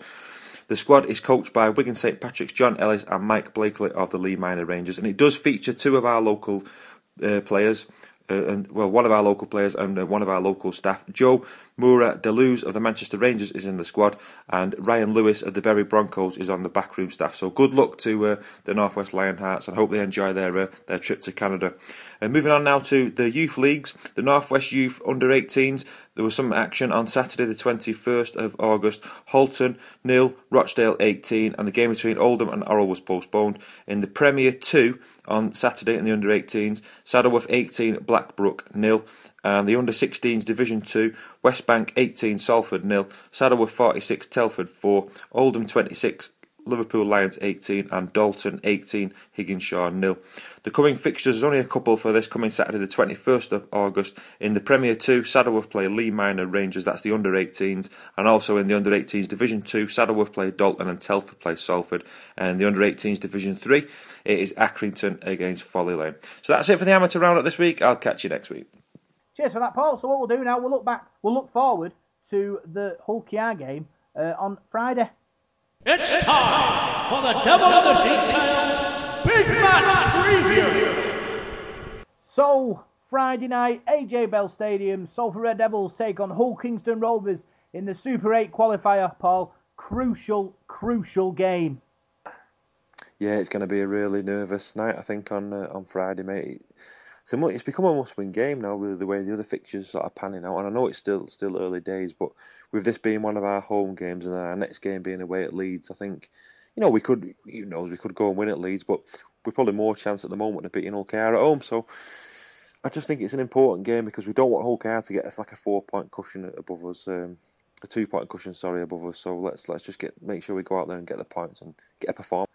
The squad is coached by Wigan St Patrick's John Ellis and Mike Blakely of the Leigh Miners Rangers, and it does feature two of our local uh, players. uh, and well, one of our local players and uh, one of our local staff. Joe Moura Deleuze of the Manchester Rangers is in the squad, and Ryan Lewis of the Bury Broncos is on the backroom staff. So good luck to uh, the Northwest Lionhearts, and hope they enjoy their uh, their trip to Canada. And moving on now to the youth leagues, the Northwest Youth Under 18s. There was some action on Saturday, the 21st of August. Halton nil, Rochdale 18, and the game between Oldham and Orrell was postponed. In the Premier 2 on Saturday in the under 18s, Saddleworth 18, Blackbrook nil, and the under 16s Division 2, West Bank 18, Salford nil, Saddleworth 46, Telford 4, Oldham 26, Liverpool Lions 18 and Dalton 18, Higginshaw nil. The coming fixtures, there's only a couple for this coming Saturday, the 21st of August. In the Premier 2, Saddleworth play Leigh Miners Rangers, that's the under 18s. And also in the under 18s Division 2, Saddleworth play Dalton and Telford play Salford. And the under 18s Division 3, it is Accrington against Folly Lane. So that's it for the amateur roundup this week. I'll catch you next week. Cheers for that, Paul. So what we'll do now, we'll look back, we'll look forward to the Hull KR game uh, on Friday. It's time for the Devil of the Details Big Match Preview. So, Friday night, AJ Bell Stadium, Salford Red Devils take on Hull Kingston Rovers in the Super 8 qualifier, Paul. Crucial, crucial game. Yeah, it's going to be a really nervous night, I think, on uh, on Friday, mate. So it's become a must-win game now, really, the way the other fixtures of panning out. And I know it's still still early days, but with this being one of our home games and our next game being away at Leeds, I think, you know, we could, you know, we could go and win at Leeds, but we're probably more chance at the moment of beating Hull KR at home. So I just think it's an important game because we don't want Hull KR to get like a four-point cushion above us. Um, a two-point cushion, sorry, above us. So let's let's just get make sure we go out there and get the points and get a performance.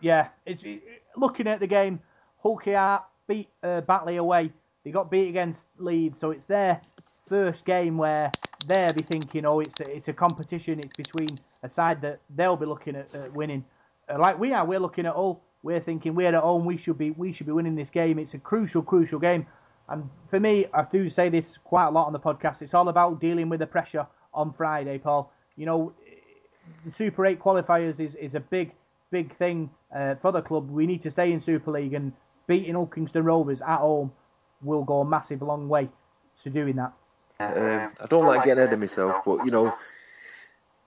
Yeah, it's it, looking at the game. Hull KR beat uh, Batley away. They got beat against Leeds, so it's their first game where they'll be thinking, oh, it's a, it's a competition. It's between a side that they'll be looking at uh, winning. Uh, like we are, we're looking at all. We're thinking we're at home. We should be we should be winning this game. It's a crucial, crucial game. And for me, I do say this quite a lot on the podcast. It's all about dealing with the pressure on Friday, Paul. You know, the Super 8 qualifiers is, is a big, big thing uh, for the club. We need to stay in Super League, and beating Hull Kingston Rovers at home will go a massive long way to doing that. Um, I don't like getting ahead of myself, but you know,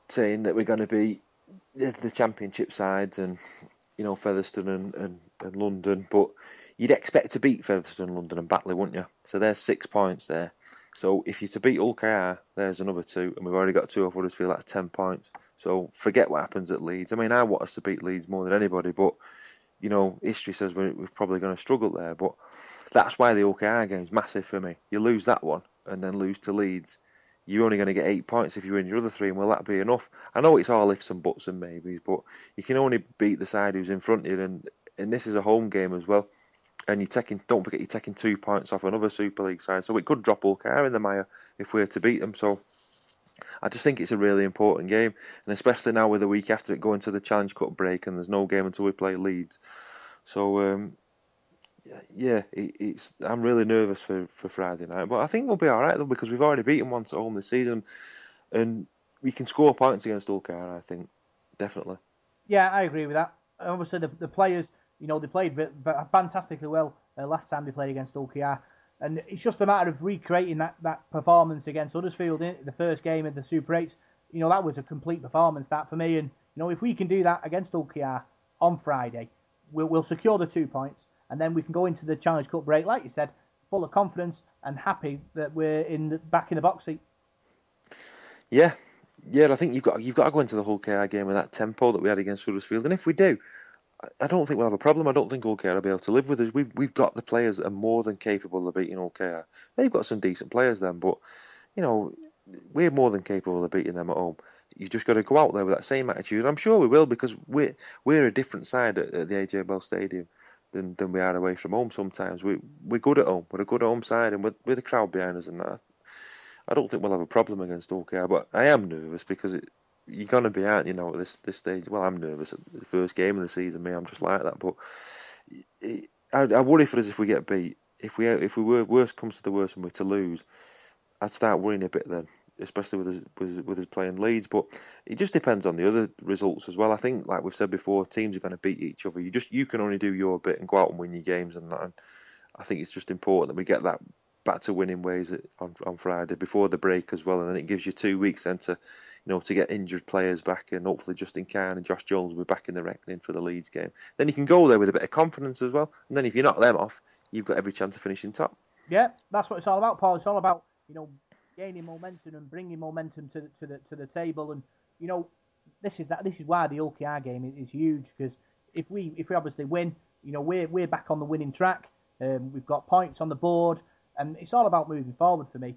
saying that we're going to be the, the championship sides and you know Featherstone and, and, and London, but you'd expect to beat Featherstone, London, and Batley, wouldn't you? So there's six points there. So if you're to beat Hull KR, there's another two, and we've already got two off Huddersfield. That's ten points. So forget what happens at Leeds. I mean, I want us to beat Leeds more than anybody, but you know, history says we're, we're probably going to struggle there. But that's why the Hull KR game's massive for me. You lose that one and then lose to Leeds, you're only going to get eight points if you win your other three, and will that be enough? I know it's all ifs and buts and maybes, but you can only beat the side who's in front of you, and and this is a home game as well. And you're taking, don't forget, you're taking two points off another Super League side, so it could drop Hull KR in the mire if we're to beat them. So I just think it's a really important game, and especially now with the week after it going to the Challenge Cup break, and there's no game until we play Leeds. So um, yeah, it, it's I'm really nervous for, for Friday night, but I think we'll be all right though because we've already beaten once at home this season, and we can score points against Hull KR. I think definitely. Yeah, I agree with that. Obviously, the, the players, you know, they played fantastically well uh, last time they played against Hull KR. And it's just a matter of recreating that, that performance against Huddersfield in the first game of the Super 8s. You know, that was a complete performance, that for me. And, you know, if we can do that against KR on Friday, we'll, we'll secure the two points and then we can go into the Challenge Cup break, like you said, full of confidence and happy that we're in the, back in the box seat. Yeah, yeah. I think you've got you've got to go into the Hull KR game with that tempo that we had against Huddersfield, and if we do, I don't think we'll have a problem. I don't think Hull KR will be able to live with us. We've we've got the players that are more than capable of beating Hull KR. They've got some decent players then, but you know we're more than capable of beating them at home. You just got to go out there with that same attitude. I'm sure we will because we're we're a different side at, at the AJ Bell Stadium than, than we are away from home. Sometimes we we're good at home. We're a good home side, and with with the crowd behind us and that, I don't think we'll have a problem against OKR. But I am nervous because it, you're gonna be out, you know, at this this stage. Well, I'm nervous at the first game of the season. Me, I'm just like that. But it, I, I worry for us if we get beat. If we if we were worst comes to the worst and we're to lose, I'd start worrying a bit then especially with his, with, with playing Leeds. But it just depends on the other results as well. I think, like we've said before, teams are going to beat each other. You just you can only do your bit and go out and win your games and that. And I think it's just important that we get that back to winning ways on on Friday before the break as well, and then it gives you two weeks then to you know to get injured players back, and hopefully Justin Carney and Josh Jones will be back in the reckoning for the Leeds game. Then you can go there with a bit of confidence as well, and then if you knock them off, you've got every chance of finishing top. Yeah, that's what it's all about, Paul. It's all about you know gaining momentum and bringing momentum to the, to the to the table, and you know this is that this is why the OKR game is, is huge because if we if we obviously win, you know we're we're back on the winning track. Um, we've got points on the board, and it's all about moving forward for me.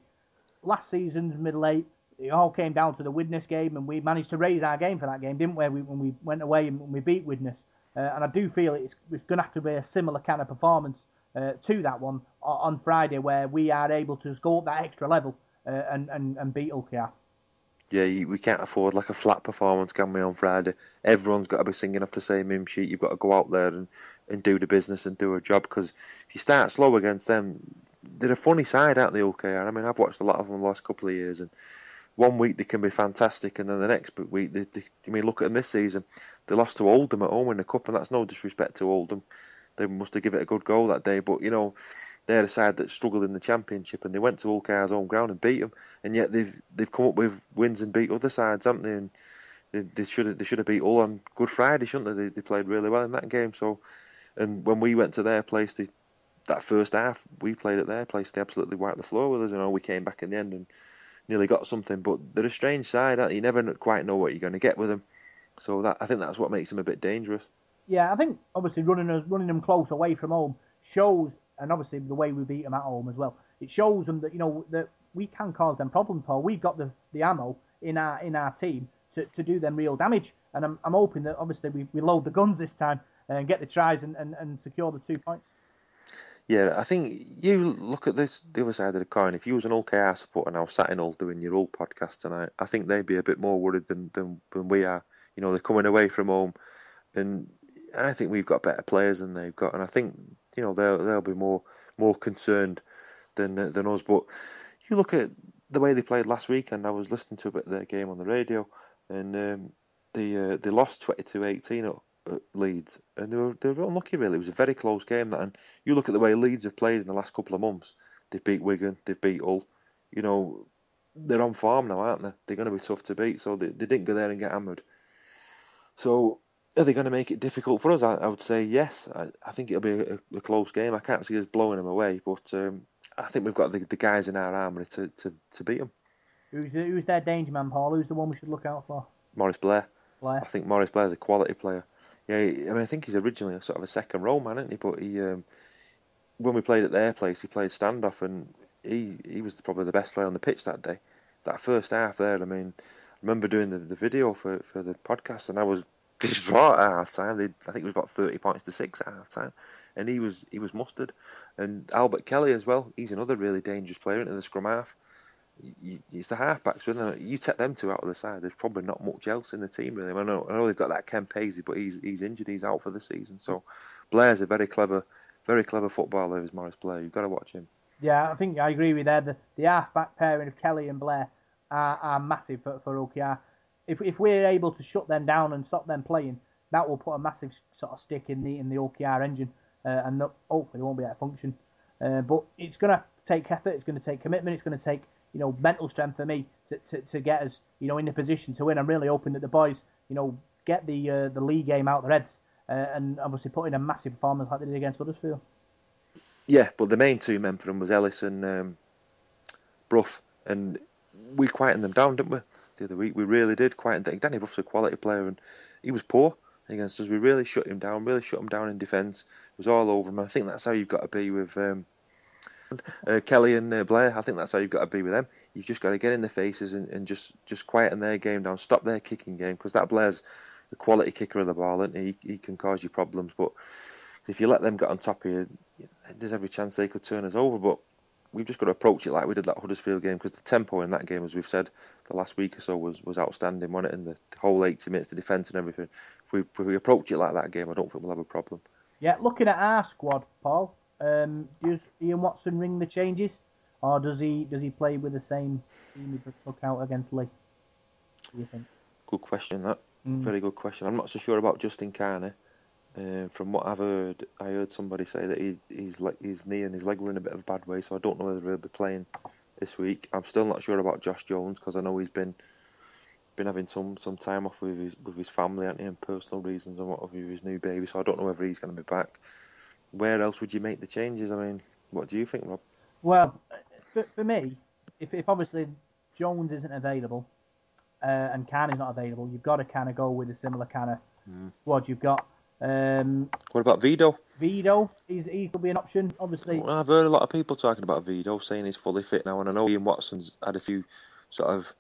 Last season's middle eight, it all came down to the Widnes game, and we managed to raise our game for that game, didn't we? when we went away and we beat Widnes, uh, and I do feel it's, it's going to have to be a similar kind of performance uh, to that one on Friday, where we are able to up that extra level uh, and, and and beat OKR yeah, you, we can't afford like a flat performance, can we, on Friday? Everyone's got to be singing off the same hymn sheet. You've got to go out there and, and do the business and do a job because if you start slow against them, they're a funny side, aren't they, OKR? I mean, I've watched a lot of them the last couple of years and one week they can be fantastic and then the next week, they, they, I mean, look at them this season. They lost to Oldham at home in the Cup and that's no disrespect to Oldham. They must have given it a good goal that day, but, you know, they're a side that struggled in the championship, and they went to OKR's home ground and beat them. And yet they've they've come up with wins and beat other sides, haven't they? And they, they should have they should have beat Hull on Good Friday, shouldn't they? they? They played really well in that game. So, and when we went to their place, they, that first half we played at their place, they absolutely wiped the floor with us. You know, we came back in the end and nearly got something. But they're a strange side. You never quite know what you're going to get with them. So that I think that's what makes them a bit dangerous. Yeah, I think obviously running running them close away from home shows and obviously the way we beat them at home as well. It shows them that you know that we can cause them problems, Paul. We've got the, the ammo in our in our team to, to do them real damage, and I'm, I'm hoping that obviously we, we load the guns this time and get the tries and, and, and secure the two points. Yeah, I think you look at this the other side of the coin. If you was an OKR supporter now sat in all doing your old podcast tonight, I think they'd be a bit more worried than, than, than we are. You know, they're coming away from home, and I think we've got better players than they've got, and I think you know they'll they'll be more more concerned than than us. But you look at the way they played last week, and I was listening to a bit of their game on the radio, and um, they uh, they lost 22-18 at, at Leeds, and they were they were unlucky really. It was a very close game. That, and you look at the way Leeds have played in the last couple of months. They've beat Wigan, they've beat Hull. You know, they're on form now, aren't they? They're going to be tough to beat, so they, they didn't go there and get hammered. So are they going to make it difficult for us? I, I would say yes. I, I think it'll be a, a, close game. I can't see us blowing them away, but um, I think we've got the, the guys in our armoury to, to, to beat them. Who's, who's their danger man, Paul? Who's the one we should look out for? Maurice Blair. Blair. I think Maurice Blair's a quality player. Yeah, I mean, I think he's originally a sort of a second row man, isn't he? But he, um, when we played at their place, he played standoff, and he he was probably the best player on the pitch that day. That first half there, I mean, I remember doing the, the video for, for the podcast, and I was distraught at half time. I think it was about thirty points to six at half time, and he was he was mustard. And Albert Kelly as well. He's another really dangerous player into the scrum half. He's the halfbacks, so you take them two out of the side. There's probably not much else in the team really. I know, I know they've got that Ken Paisley, but he's he's injured. He's out for the season. So Blair's a very clever, very clever footballer. Is Maurice Blair? You've got to watch him. Yeah, I think I agree with that. The the halfback pairing of Kelly and Blair are, are massive for for OKR if if we're able to shut them down and stop them playing, that will put a massive sort of stick in the in the OKR engine, uh, and hopefully they won't be out of function. Uh, but it's going to take effort. It's going to take commitment. It's going to take you know mental strength for me to, to, to get us you know in a position to win. I'm really hoping that the boys you know get the uh, the league game out of their heads uh, and obviously put in a massive performance like they did against Huddersfield. Yeah, but the main two men for them was Ellis and um, Brough, and we quietened them down, didn't we? The other week. We really did quite. Danny Brough's a quality player, and he was poor against us. We really shut him down. Really shut him down in defence. It was all over him. I think that's how you've got to be with um, uh, Kelly and uh, Blair. I think that's how you've got to be with them. You've just got to get in their faces and, and just just quieten their game down. Stop their kicking game because that Blair's the quality kicker of the ball, and he he can cause you problems. But if you let them get on top of you, there's every chance they could turn us over. But we've just got to approach it like we did that Huddersfield game because the tempo in that game, as we've said the last week or so, was, was outstanding, wasn't it? In the whole 80 minutes, the defence and everything. If we, if we approach it like that game, I don't think we'll have a problem. Yeah, looking at our squad, Paul, um, does Ian Watson ring the changes, or does he does he play with the same team he took out against Leigh? Do you think? Good question. That mm. very good question. I'm not so sure about Justin Carney. Um, from what I've heard, I heard somebody say that he, he's like his knee and his leg were in a bit of a bad way, so I don't know whether he'll be playing this week. I'm still not sure about Josh Jones because I know he's been been having some, some time off with his with his family and and personal reasons and what with his new baby, so I don't know whether he's going to be back. Where else would you make the changes? I mean, what do you think, Rob? Well, for, for me, if, if obviously Jones isn't available uh, and Can is not available, you've got to kind of go with a similar kind of squad you've got. Um, What about Vido? Vido, he's, he could be an option. Obviously, Well, I've heard a lot of people talking about Vido, saying he's fully fit now, and I know Ian Watson's had a few sort of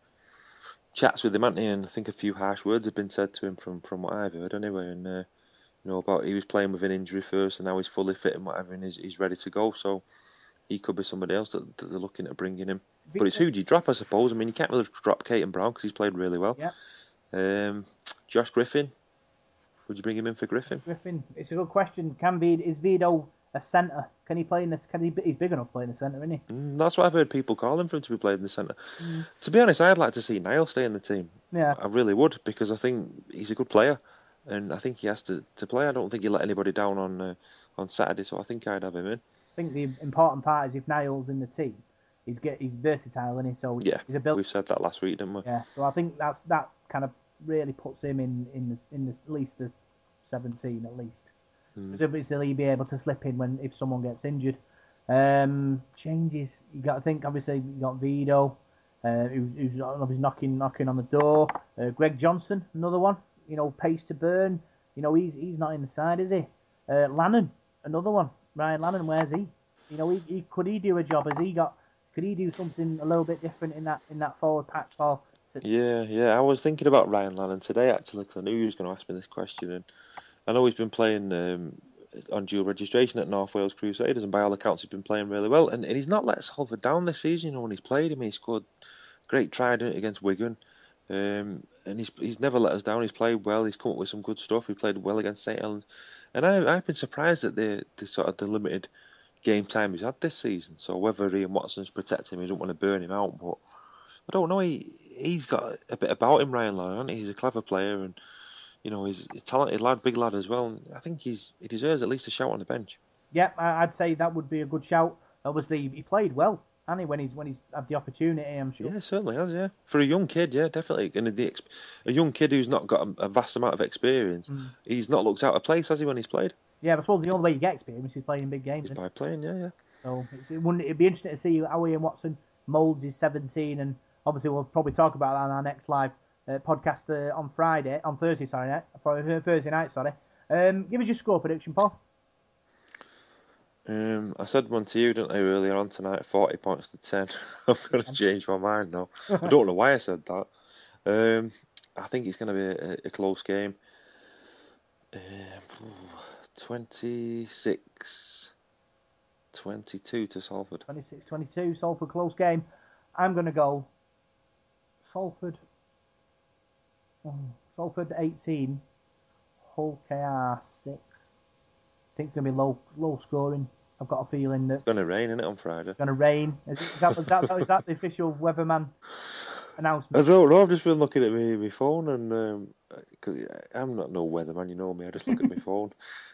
chats with him, hasn't he? And I think a few harsh words have been said to him from, from what I've heard anyway. And uh, you know about he was playing with an injury first, and now he's fully fit and whatever, and he's, he's ready to go. So he could be somebody else that, that they're looking at bringing him. But it's who do you drop, I suppose. I mean, you can't really drop Caton Brown because he's played really well. Yeah. Um, Josh Griffin, would you bring him in for Griffin? Griffin, it's a good question. Can Vid, is Vido a centre? Can he play in this? Can he? He's big enough playing the centre, isn't he? Mm, that's what I've heard people calling for him to be played in the centre. To be honest, I'd like to see Niall stay in the team. Yeah. I really would because I think he's a good player, and I think he has to, to play. I don't think he let anybody down on uh, on Saturday, so I think I'd have him in. I think the important part is if Niall's in the team, he's get he's versatile, isn't he? So Yeah, he's a built. we said that last week, didn't we? Yeah, so I think that's that kind of really puts him in in the, in the, at least the seventeen at least. Mm. He'll be able to slip in when if someone gets injured. Um, changes. You got to think. Obviously, you got Vido, uh, who's, who's obviously knocking knocking on the door. Uh, Greg Johnson, another one. You know, pace to burn. You know, he's he's not in the side, is he? Uh, Lannon, another one. Ryan Lannon, where's he? You know, he, he could he do a job? Has he got? Could he do something a little bit different in that in that forward pack, Paul? Yeah, yeah. I was thinking about Ryan Lannon today actually because I knew he was going to ask me this question, and I know he's been playing um, on dual registration at North Wales Crusaders, and by all accounts he's been playing really well. And, and he's not let Salford down this season. You know, when he's played, mean, he scored great trident against Wigan, um, and he's he's never let us down. He's played well. He's come up with some good stuff. He played well against St Helens, and I, I've been surprised at the, the sort of the limited game time he's had this season. So whether Ian Watson's protecting him, he doesn't want to burn him out, but I don't know. He he's got a bit about him, Ryan hasn't? He's a clever player, and you know he's, he's a talented lad, big lad as well. And I think he's he deserves at least a shout on the bench. Yeah, I- I'd say that would be a good shout. Obviously, he played well, and he when he's when he's had the opportunity, I'm sure. Yeah, certainly has. Yeah, for a young kid, yeah, definitely. And the a young kid who's not got a, a vast amount of experience, Mm. he's not looked out of place, has he, when he's played? Yeah, but I suppose the only way you get experience is playing in big games. By playing, yeah, yeah. So it's, it wouldn't, it'd be interesting to see how Ian Watson moulds his 17, and obviously we'll probably talk about that on our next live uh, podcast uh, on Friday, on Thursday, sorry, night, Friday- Thursday night, sorry. Um, give us your score prediction, Paul. Um, I said one to you, didn't I, earlier on tonight? Forty points to ten. (laughs) I'm going to change my mind now. (laughs) I don't know why I said that. Um, I think it's going to be a, a close game. Um, 26, 22 to Salford. 26-22, Salford close game. I'm going to go Salford. oh, Salford 18, Hull KR 6. I think it's going to be low low scoring. I've got a feeling that It's going to rain, isn't it, on Friday? it's going to rain. Is, is, that, is, that, is that the official weatherman (sighs) I announcement? don't know. I've just been looking at me my phone, and um 'cause I'm not no weatherman, you know me. I just look at my (laughs) phone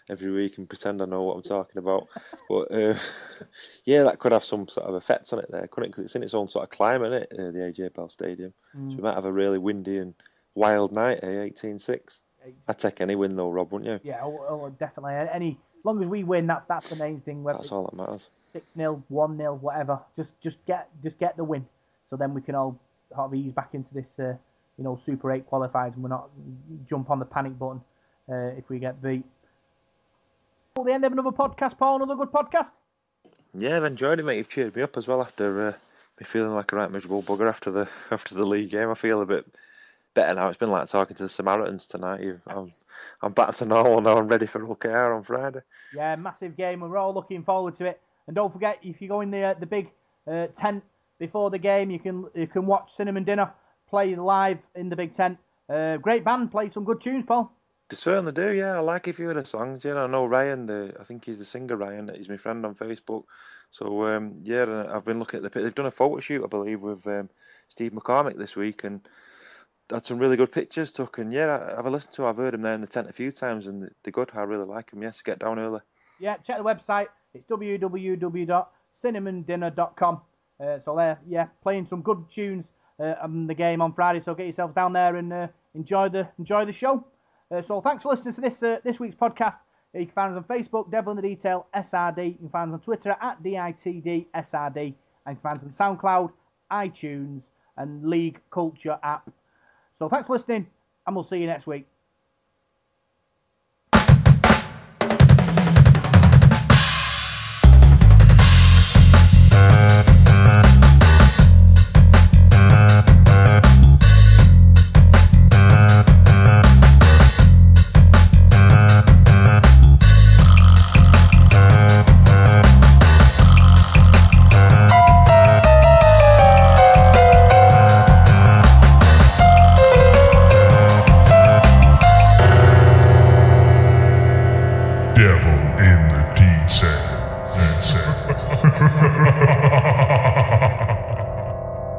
every week and pretend I know what I'm talking about. But uh, (laughs) yeah, that could have some sort of effects on it there, couldn't it? Because it's in its own sort of climate, isn't it? Uh, the AJ Bell Stadium, so we might have a really windy and wild night. Eh, 18-6. I'd take any win though, Rob, wouldn't you? Yeah, oh, oh, definitely. Any, as long as we win, that's that's the main thing. Whether That's all that matters. six 0 one 0 whatever. Just just get just get the win, so then we can all sort of ease back into this, uh, you know, Super Eight qualifiers, and we're not jump on the panic button uh, if we get beat. Well, the end of another podcast, Paul. Another good podcast. Yeah, I've enjoyed it, mate. You've cheered me up as well after uh, me feeling like a right miserable bugger after the (laughs) after the league game. I feel a bit better now. It's been like talking to the Samaritans tonight. You've, I'm I'm back to normal now. I'm ready for OKR on Friday. Yeah, massive game, we're all looking forward to it. And don't forget, if you go in the uh, the big uh, tent before the game, you can you can watch Cinnamon Dinner play live in the big tent. Uh, great band, play some good tunes, Paul. They certainly do. Yeah, I like a few of the songs. Know, I know Ryan. The I think he's the singer Ryan. He's my friend on Facebook. So um, yeah, I've been looking at the. They've done a photo shoot, I believe, with um, Steve McCormick this week, and had some really good pictures took, and yeah, I, have a listen to. I've heard them there in the tent a few times, and they're good. I really like them. Yes, get down early. Yeah, check the website. It's www.cinnamondinner.com. Uh, so there, yeah, playing some good tunes uh, on the game on Friday. So get yourselves down there and uh, enjoy the enjoy the show. Uh, so thanks for listening to this this week's podcast. You can find us on Facebook, Devil in the Detail SRD. You can find us on Twitter at DITD SRD. And you can find us on SoundCloud, iTunes, and League Culture app. So thanks for listening, and we'll see you next week.